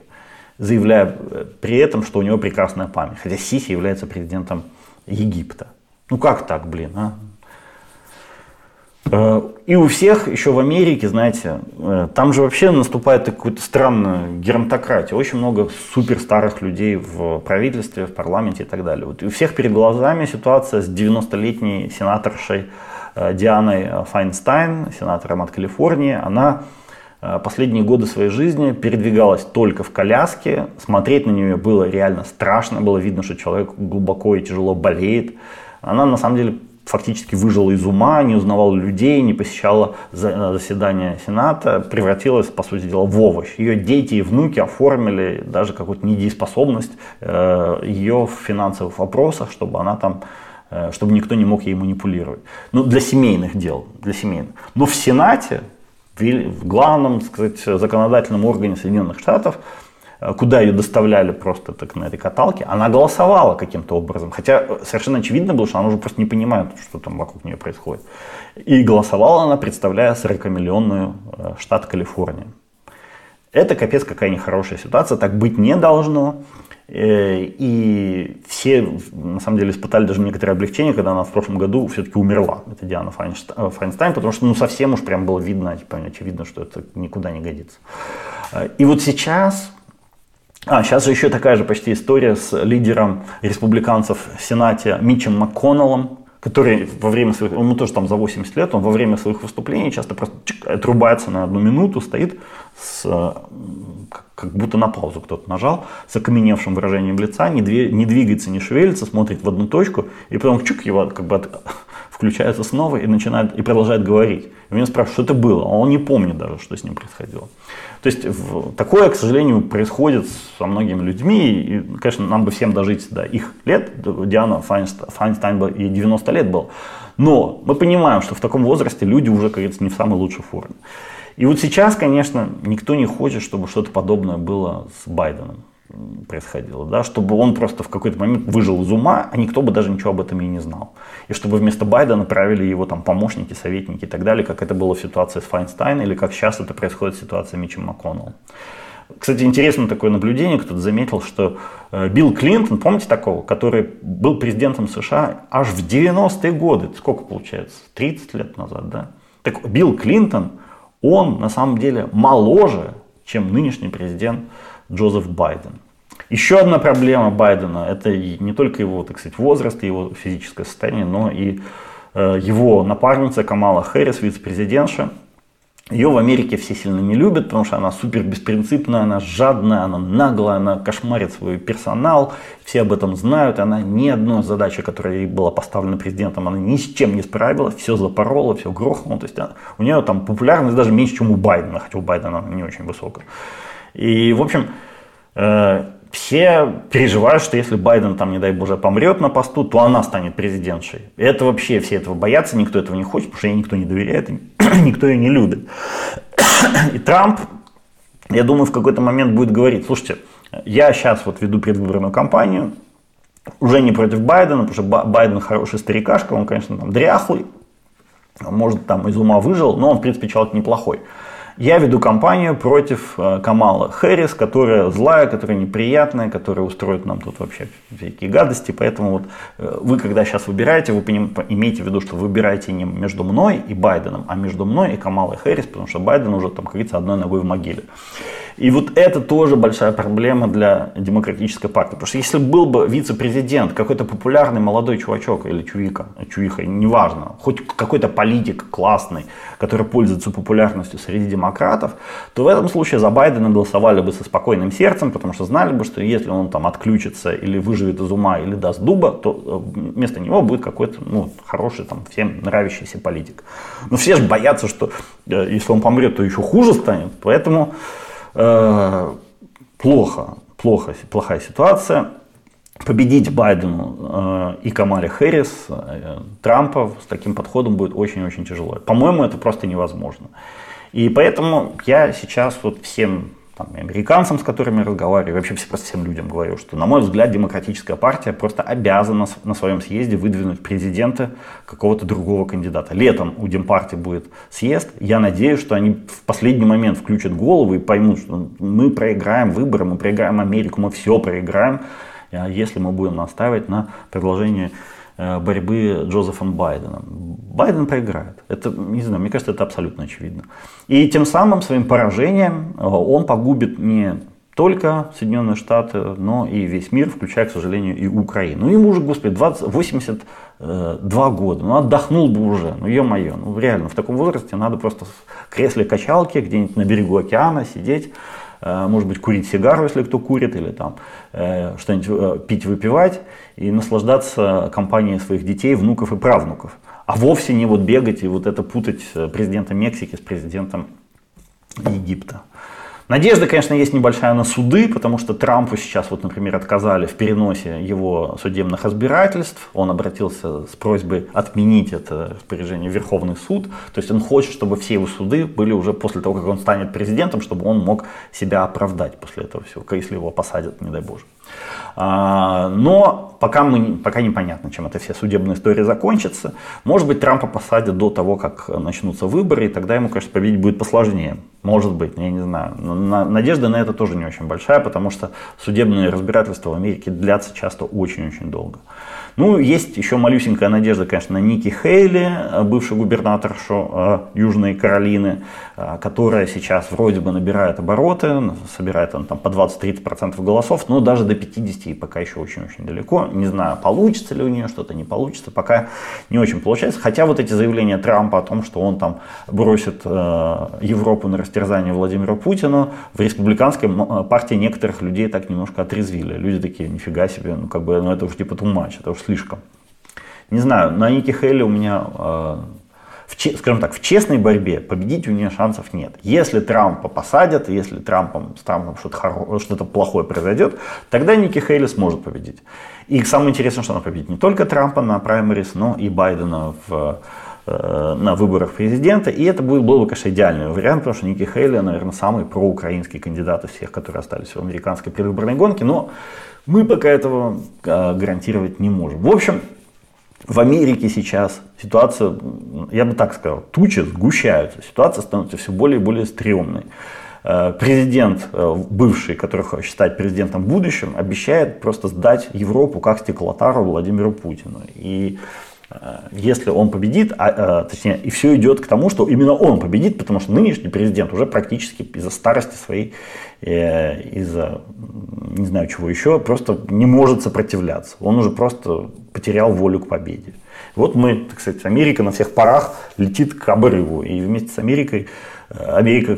заявляя э, при этом, что у него прекрасная память, хотя Сиси является президентом Египта. Ну как так, блин, а? Э, и у всех, еще в Америке, знаете, э, там же вообще наступает какая-то странная геронтократия. Очень много супер старых людей в правительстве, в парламенте и так далее. Вот и у всех перед глазами ситуация с 90-летней сенаторшей э, Дианой Файнстайн, сенатором от Калифорнии. Она последние годы своей жизни передвигалась только в коляске. Смотреть на нее было реально страшно. Было видно, что человек глубоко и тяжело болеет. Она на самом деле фактически выжила из ума, не узнавала людей, не посещала э, заседания Сената, превратилась, по сути дела, в овощ. Ее дети и внуки оформили даже какую-то недееспособность э, ее в финансовых вопросах, чтобы она там э, чтобы никто не мог ей манипулировать. Ну, для семейных дел, для семейных. Но в Сенате, в главном, так сказать, законодательном органе Соединенных Штатов, куда ее доставляли просто так на этой каталке, она голосовала каким-то образом. Хотя совершенно очевидно было, что она уже просто не понимает, что там вокруг нее происходит. И голосовала она, представляя 40-миллионную штат Калифорния. Это капец какая нехорошая ситуация, так быть не должно. Э, и все, на самом деле, испытали даже некоторое облегчение, когда она в прошлом году все-таки умерла. Это Диана э, Файнстайн, потому что ну, совсем уж прям было видно, типа, очевидно, что это никуда не годится. Э, и вот сейчас а, сейчас же еще такая же почти история с лидером республиканцев в Сенате Митчем МакКоннеллом, который во время своих, ему тоже там за 80 лет, он во время своих выступлений часто просто чик, отрубается на одну минуту, стоит с, как будто на паузу кто-то нажал, с окаменевшим выражением лица, не, две, не двигается, не шевелится, смотрит в одну точку, и потом чук его как бы от, включается снова и начинает и продолжает говорить. И меня спрашивают, что это было, а он не помнит даже, что с ним происходило. То есть в, такое, к сожалению, происходит со многими людьми, и, конечно, нам бы всем дожить до их лет, Диана Файнстайн, Файнстайн бы и 90 лет был, но мы понимаем, что в таком возрасте люди уже, как говорится, не в самой лучшей форме. И вот сейчас, конечно, никто не хочет, чтобы что-то подобное было с Байденом происходило, да, чтобы он просто в какой-то момент выжил из ума, а никто бы даже ничего об этом и не знал. И чтобы вместо Байдена правили его там помощники, советники и так далее, как это было в ситуации с Файнстайн или как сейчас это происходит в ситуации с Митчем МакКоннеллом. Кстати, интересно такое наблюдение, кто-то заметил, что э, Билл Клинтон, помните такого, который был президентом США аж в 90-е годы, сколько получается, 30 лет назад, да? Так Билл Клинтон, он на самом деле моложе, чем нынешний президент Джозеф Байден. Еще одна проблема Байдена – это не только его, так сказать, возраст, его физическое состояние, но и э, его напарница Камала Хэрис, вице-президентша. Ее в Америке все сильно не любят, потому что она супер беспринципная, она жадная, она наглая, она кошмарит свой персонал, все об этом знают, она ни одной задачи, которая ей была поставлена президентом, она ни с чем не справилась, все запорола, все грохнуло, то есть она, у нее там популярность даже меньше, чем у Байдена, хотя у Байдена она не очень высокая. И, в общем, э, все переживают, что если Байден там, не дай боже, помрет на посту, то она станет президентшей. Это вообще, все этого боятся, никто этого не хочет, потому что ей никто не доверяет, никто ее не любит. И Трамп, я думаю, в какой-то момент будет говорить, слушайте, я сейчас вот веду предвыборную кампанию, уже не против Байдена, потому что Байден хороший старикашка, он, конечно, там дряхлый, может, там из ума выжил, но он, в принципе, человек неплохой. Я веду кампанию против э, Камала Хэрис, которая злая, которая неприятная, которая устроит нам тут вообще всякие гадости. Поэтому вот э, вы, когда сейчас выбираете, вы имеете в виду, что выбираете не между мной и Байденом, а между мной и Камалой Хэрис, потому что Байден уже, там, как говорится, одной ногой в могиле. И вот это тоже большая проблема для демократической партии. Потому что если был бы вице-президент, какой-то популярный молодой чувачок или чувика, чувиха, неважно, хоть какой-то политик классный, который пользуется популярностью среди демократов, то в этом случае за Байдена голосовали бы со спокойным сердцем, потому что знали бы, что если он там отключится или выживет из ума или даст дуба, то э, вместо него будет какой-то ну, хороший, там, всем нравящийся политик. Но все же боятся, что э, если он помрет, то еще хуже станет. Поэтому плохо, плохо, плохая ситуация. Победить Байдену э, и Камале Хэрис, э, Трампа с таким подходом будет очень-очень тяжело. По-моему, это просто невозможно. И поэтому я сейчас вот всем там, американцам, с которыми разговариваю, вообще просто всем людям говорю, что, на мой взгляд, демократическая партия просто обязана на своем съезде выдвинуть президента какого-то другого кандидата. Летом у Демпартии будет съезд. Я надеюсь, что они в последний момент включат голову и поймут, что мы проиграем выборы, мы проиграем Америку, мы все проиграем, а если мы будем настаивать на продолжении Э, борьбы Джозефом Байденом. Байден проиграет. Это, не знаю, мне кажется, это абсолютно очевидно. И тем самым своим поражением э, он погубит не только Соединенные Штаты, но и весь мир, включая, к сожалению, и Украину. Ну, ему уже, господи, 20, 82 года, ну, отдохнул бы уже, ну, ё-моё, ну, реально, в таком возрасте надо просто в кресле качалки где-нибудь на берегу океана сидеть, Э, может быть, курить сигару, если кто курит, или там э, что-нибудь э, пить, выпивать, и наслаждаться компанией своих детей, внуков и правнуков. А вовсе не вот бегать и вот это путать президента Мексики с президентом Египта. Надежда, конечно, есть небольшая на суды, потому что Трампу сейчас, вот, например, отказали в переносе его судебных разбирательств. Он обратился с просьбой отменить это распоряжение в Верховный суд. То есть он хочет, чтобы все его суды были уже после того, как он станет президентом, чтобы он мог себя оправдать после этого всего, если его посадят, не дай боже. А, но пока, мы, пока непонятно, чем эта вся судебная история закончится. Может быть, Трампа посадят до того, как начнутся выборы, и тогда ему, конечно, победить будет посложнее. Может быть, я не знаю. Но надежда на это тоже не очень большая, потому что судебные разбирательства в Америке длятся часто очень-очень долго. Ну, есть еще малюсенькая надежда, конечно, на Ники Хейли, бывший губернаторшу э, Южной Каролины, э, которая сейчас вроде бы набирает обороты, собирает он там по 20-30% голосов, но даже до 50 и пока еще очень-очень далеко. Не знаю, получится ли у нее что-то, не получится, пока не очень получается. Хотя вот эти заявления Трампа о том, что он там бросит э, Европу на растерзание Владимиру Путину, в республиканской партии некоторых людей так немножко отрезвили. Люди такие, нифига себе, ну как бы, ну это уж типа much, это уж слишком. Не знаю, на Ники Хейли у меня, э, в, скажем так, в честной борьбе победить у нее шансов нет. Если Трампа посадят, если Трампом, с Трампом что-то, что-то плохое произойдет, тогда Ники Хейли сможет победить. И самое интересное, что она победит не только Трампа на праймерис, но и Байдена в э, на выборах президента. И это был, был бы, конечно, идеальный вариант, потому что Ники Хейли, наверное, самый проукраинский кандидат из всех, которые остались в американской предвыборной гонке. Но мы пока этого а, гарантировать не можем. В общем, в Америке сейчас ситуация, я бы так сказал, тучи сгущаются, ситуация становится все более и более стрёмной. Э, президент, э, бывший, который хочет стать президентом в будущем, обещает просто сдать Европу как стеклотару Владимиру Путину. И если он победит, а, точнее, и все идет к тому, что именно он победит, потому что нынешний президент уже практически из-за старости своей, из-за не знаю чего еще, просто не может сопротивляться. Он уже просто потерял волю к победе. Вот мы, так сказать, Америка на всех парах летит к обрыву. И вместе с Америкой, э, Америка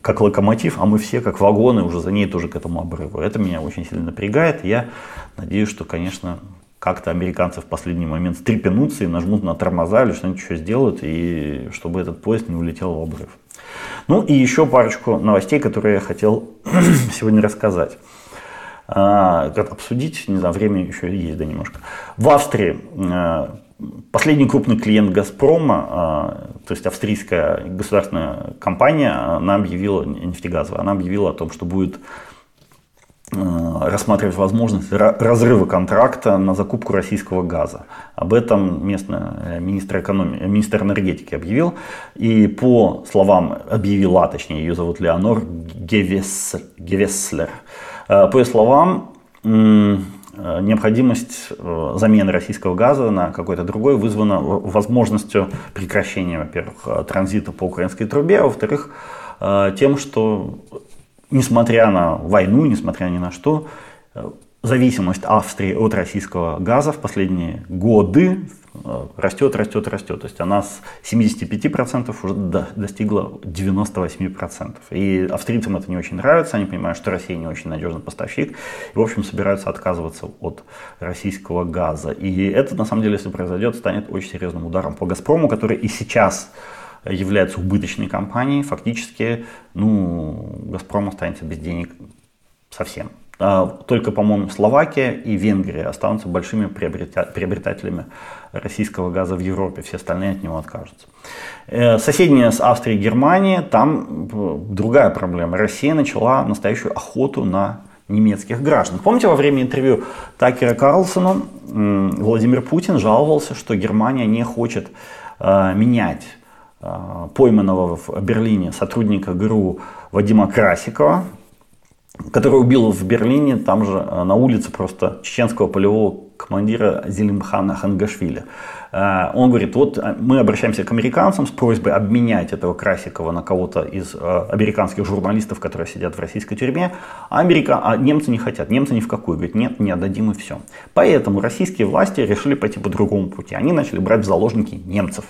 как локомотив, а мы все как вагоны уже за ней тоже к этому обрыву. Это меня очень сильно напрягает. Я надеюсь, что, конечно, как-то американцы в последний момент стрепенутся и нажмут на тормоза или что-нибудь еще сделают, и чтобы этот поезд не улетел в обрыв. Ну и еще парочку новостей, которые я хотел сегодня рассказать. А, обсудить, не знаю, время еще есть, да, немножко. В Австрии а, последний крупный клиент «Газпрома», а, то есть австрийская государственная компания, она объявила, нефтегазовая, она объявила о том, что будет рассматривать возможность разрыва контракта на закупку российского газа. Об этом местный э, министр, экономии, министр энергетики объявил. И по словам объявила, точнее ее зовут Леонор Гевеслер, Э, по ее словам, э, необходимость э, замены российского газа на какой-то другой вызвана возможностью прекращения, во-первых, транзита по украинской трубе, а во-вторых, тем, что несмотря на войну, несмотря ни на что, зависимость Австрии от российского газа в последние годы э, растет, растет, растет. То есть она с 75% уже достигла 98%. И австрийцам это не очень нравится, они понимают, что Россия не очень надежный поставщик. И, в общем, собираются отказываться от российского газа. И это, на самом деле, если произойдет, станет очень серьезным ударом по «Газпрому», который и сейчас является убыточной компанией. Фактически, ну, «Газпром» останется без денег совсем. А, только, по-моему, Словакия и Венгрия останутся большими приобретателями российского газа в Европе. Все остальные от него откажутся. Э, соседняя с Австрией Германия, там э, другая проблема. Россия начала настоящую охоту на немецких граждан. Помните, во время интервью Такера Карлсона Владимир Путин жаловался, что Германия не хочет э, менять пойманного в Берлине сотрудника ГРУ Вадима Красикова, который убил в Берлине, там же э, на улице просто чеченского полевого командира Зелимхана Хангашвили. Э, он говорит, вот мы обращаемся к американцам с просьбой обменять этого Красикова на кого-то из американских журналистов, которые сидят в российской тюрьме, а, Америка, а немцы не хотят, немцы ни в какую, говорят, нет, не отдадим и все. Поэтому российские власти решили пойти по другому пути, они начали брать в заложники немцев.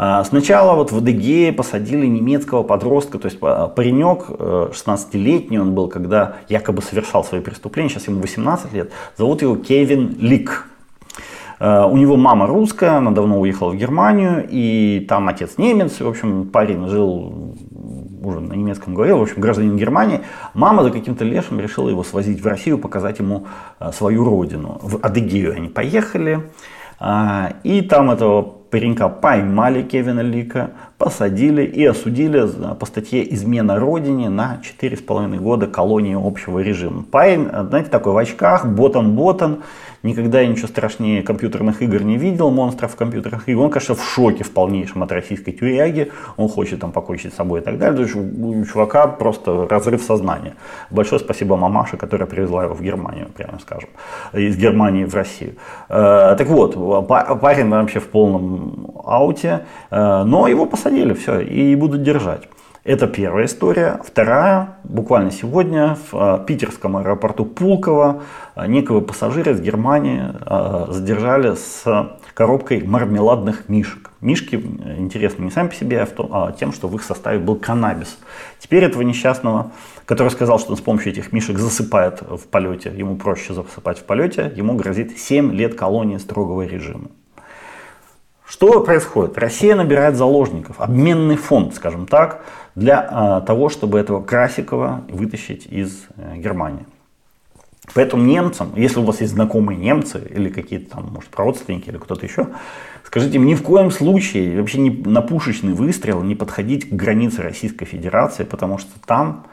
А, сначала вот в Адыгее посадили немецкого подростка, то есть паренек, 16-летний э, он был, когда якобы совершал свои преступления, сейчас ему 18 лет, зовут его Кевин Лик. Э, у него мама русская, она давно уехала в Германию, и там отец немец. В общем, парень жил уже на немецком говорил, в общем, гражданин Германии. Мама за каким-то лешим решила его свозить в Россию, показать ему свою родину. В Адыгею они поехали, а, и там этого паренька поймали Кевина Лика, посадили и осудили по статье «Измена Родине» на 4,5 года колонии общего режима. Парень, знаете, такой в очках, ботан-ботан, никогда я ничего страшнее компьютерных игр не видел, монстров компьютерных игр. Он, конечно, в шоке в полнейшем от российской тюряги, он хочет там покончить с собой и так далее. То есть у чувака просто разрыв сознания. Большое спасибо мамаше, которая привезла его в Германию, прямо скажем, из Германии в Россию. Э, так вот, парень вообще в полном ауте, э, но его посадили, все, и будут держать. Это первая история. Вторая, буквально сегодня в э, питерском аэропорту Пулково э, некого пассажира из Германии э, задержали с коробкой мармеладных мишек. Мишки интересны не сами по себе, а тем, что в их составе был каннабис. Теперь этого несчастного, который сказал, что он с помощью этих мишек засыпает в полете, ему проще засыпать в полете, ему грозит 7 лет колонии строгого режима. Что происходит? Россия набирает заложников, обменный фонд, скажем так, для а, того, чтобы этого Красикова вытащить из а, Германии. Поэтому немцам, если у вас есть знакомые немцы или какие-то там, может, родственники или кто-то еще, скажите им ни в коем случае вообще не, на пушечный выстрел не подходить к границе Российской Федерации, потому что там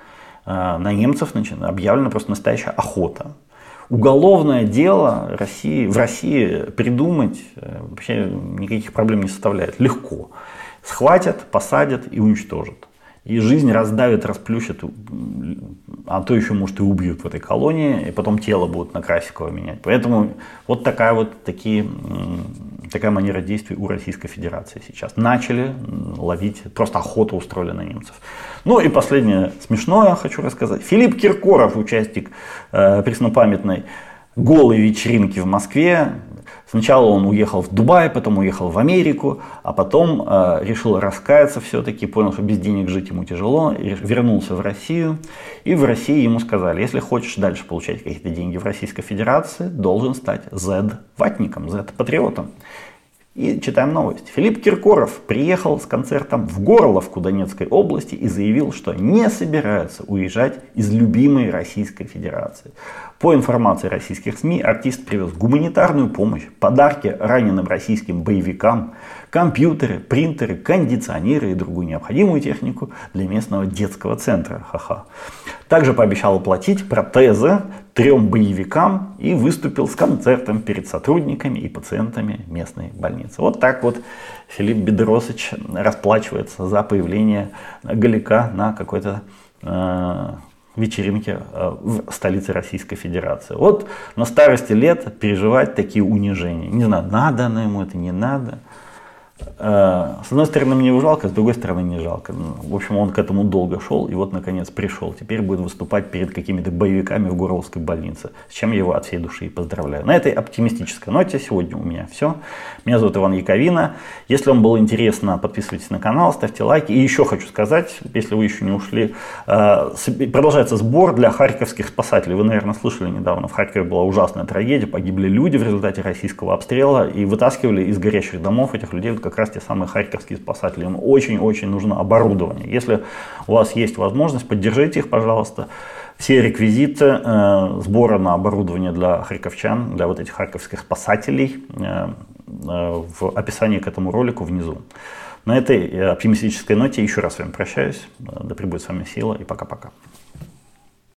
э, на немцев значит, объявлена просто настоящая охота уголовное дело России, в России придумать э, вообще никаких проблем не составляет. Легко. Схватят, посадят и уничтожат. И жизнь раздавит, расплющит, а то еще, может, и убьют в этой колонии, и потом тело будут на Красикова менять. Поэтому вот такая вот такие, такая манера действий у Российской Федерации сейчас. Начали ловить, просто охоту устроили на немцев. Ну и последнее смешное хочу рассказать. Филипп Киркоров, участник э, преснопамятной голой вечеринки в Москве, Сначала он уехал в Дубай, потом уехал в Америку, а потом э, решил раскаяться все-таки, понял, что без денег жить ему тяжело, вернулся в Россию. И в России ему сказали, если хочешь дальше получать какие-то деньги в Российской Федерации, должен стать Z-ватником, Z-патриотом. И читаем новость. Филипп Киркоров приехал с концертом в Горловку Донецкой области и заявил, что не собирается уезжать из любимой Российской Федерации. По информации российских СМИ, артист привез гуманитарную помощь, подарки раненым российским боевикам, компьютеры, принтеры, кондиционеры и другую необходимую технику для местного детского центра. Ха-ха. Также пообещал оплатить протезы трем боевикам и выступил с концертом перед сотрудниками и пациентами местной больницы. Вот так вот Филипп Бедросович расплачивается за появление Галика на какой-то э, вечеринке э, в столице Российской Федерации. Вот на старости лет переживать такие унижения. Не знаю, надо оно ему это, не надо. Э, с одной стороны, мне его жалко, с другой стороны, не жалко. Ну, в общем, он к этому долго шел, и вот, наконец, пришел. Теперь будет выступать перед какими-то боевиками в Горловской больнице, с чем я его от всей души поздравляю. На этой оптимистической ноте сегодня у меня все. Меня зовут Иван Яковина. Если вам было интересно, подписывайтесь на канал, ставьте лайки. И еще хочу сказать, если вы еще не ушли, э, продолжается сбор для харьковских спасателей. Вы, наверное, слышали недавно, в Харькове была ужасная трагедия, погибли люди в результате российского обстрела, и вытаскивали из горящих домов этих людей как раз те самые харьковские спасатели. Им очень-очень нужно оборудование. Если у вас есть возможность, поддержите их, пожалуйста. Все реквизиты э, сбора на оборудование для харьковчан, для вот этих харьковских спасателей э, э, в описании к этому ролику внизу. На этой э, оптимистической ноте еще раз с вами прощаюсь. Да пребудет с вами сила и пока-пока.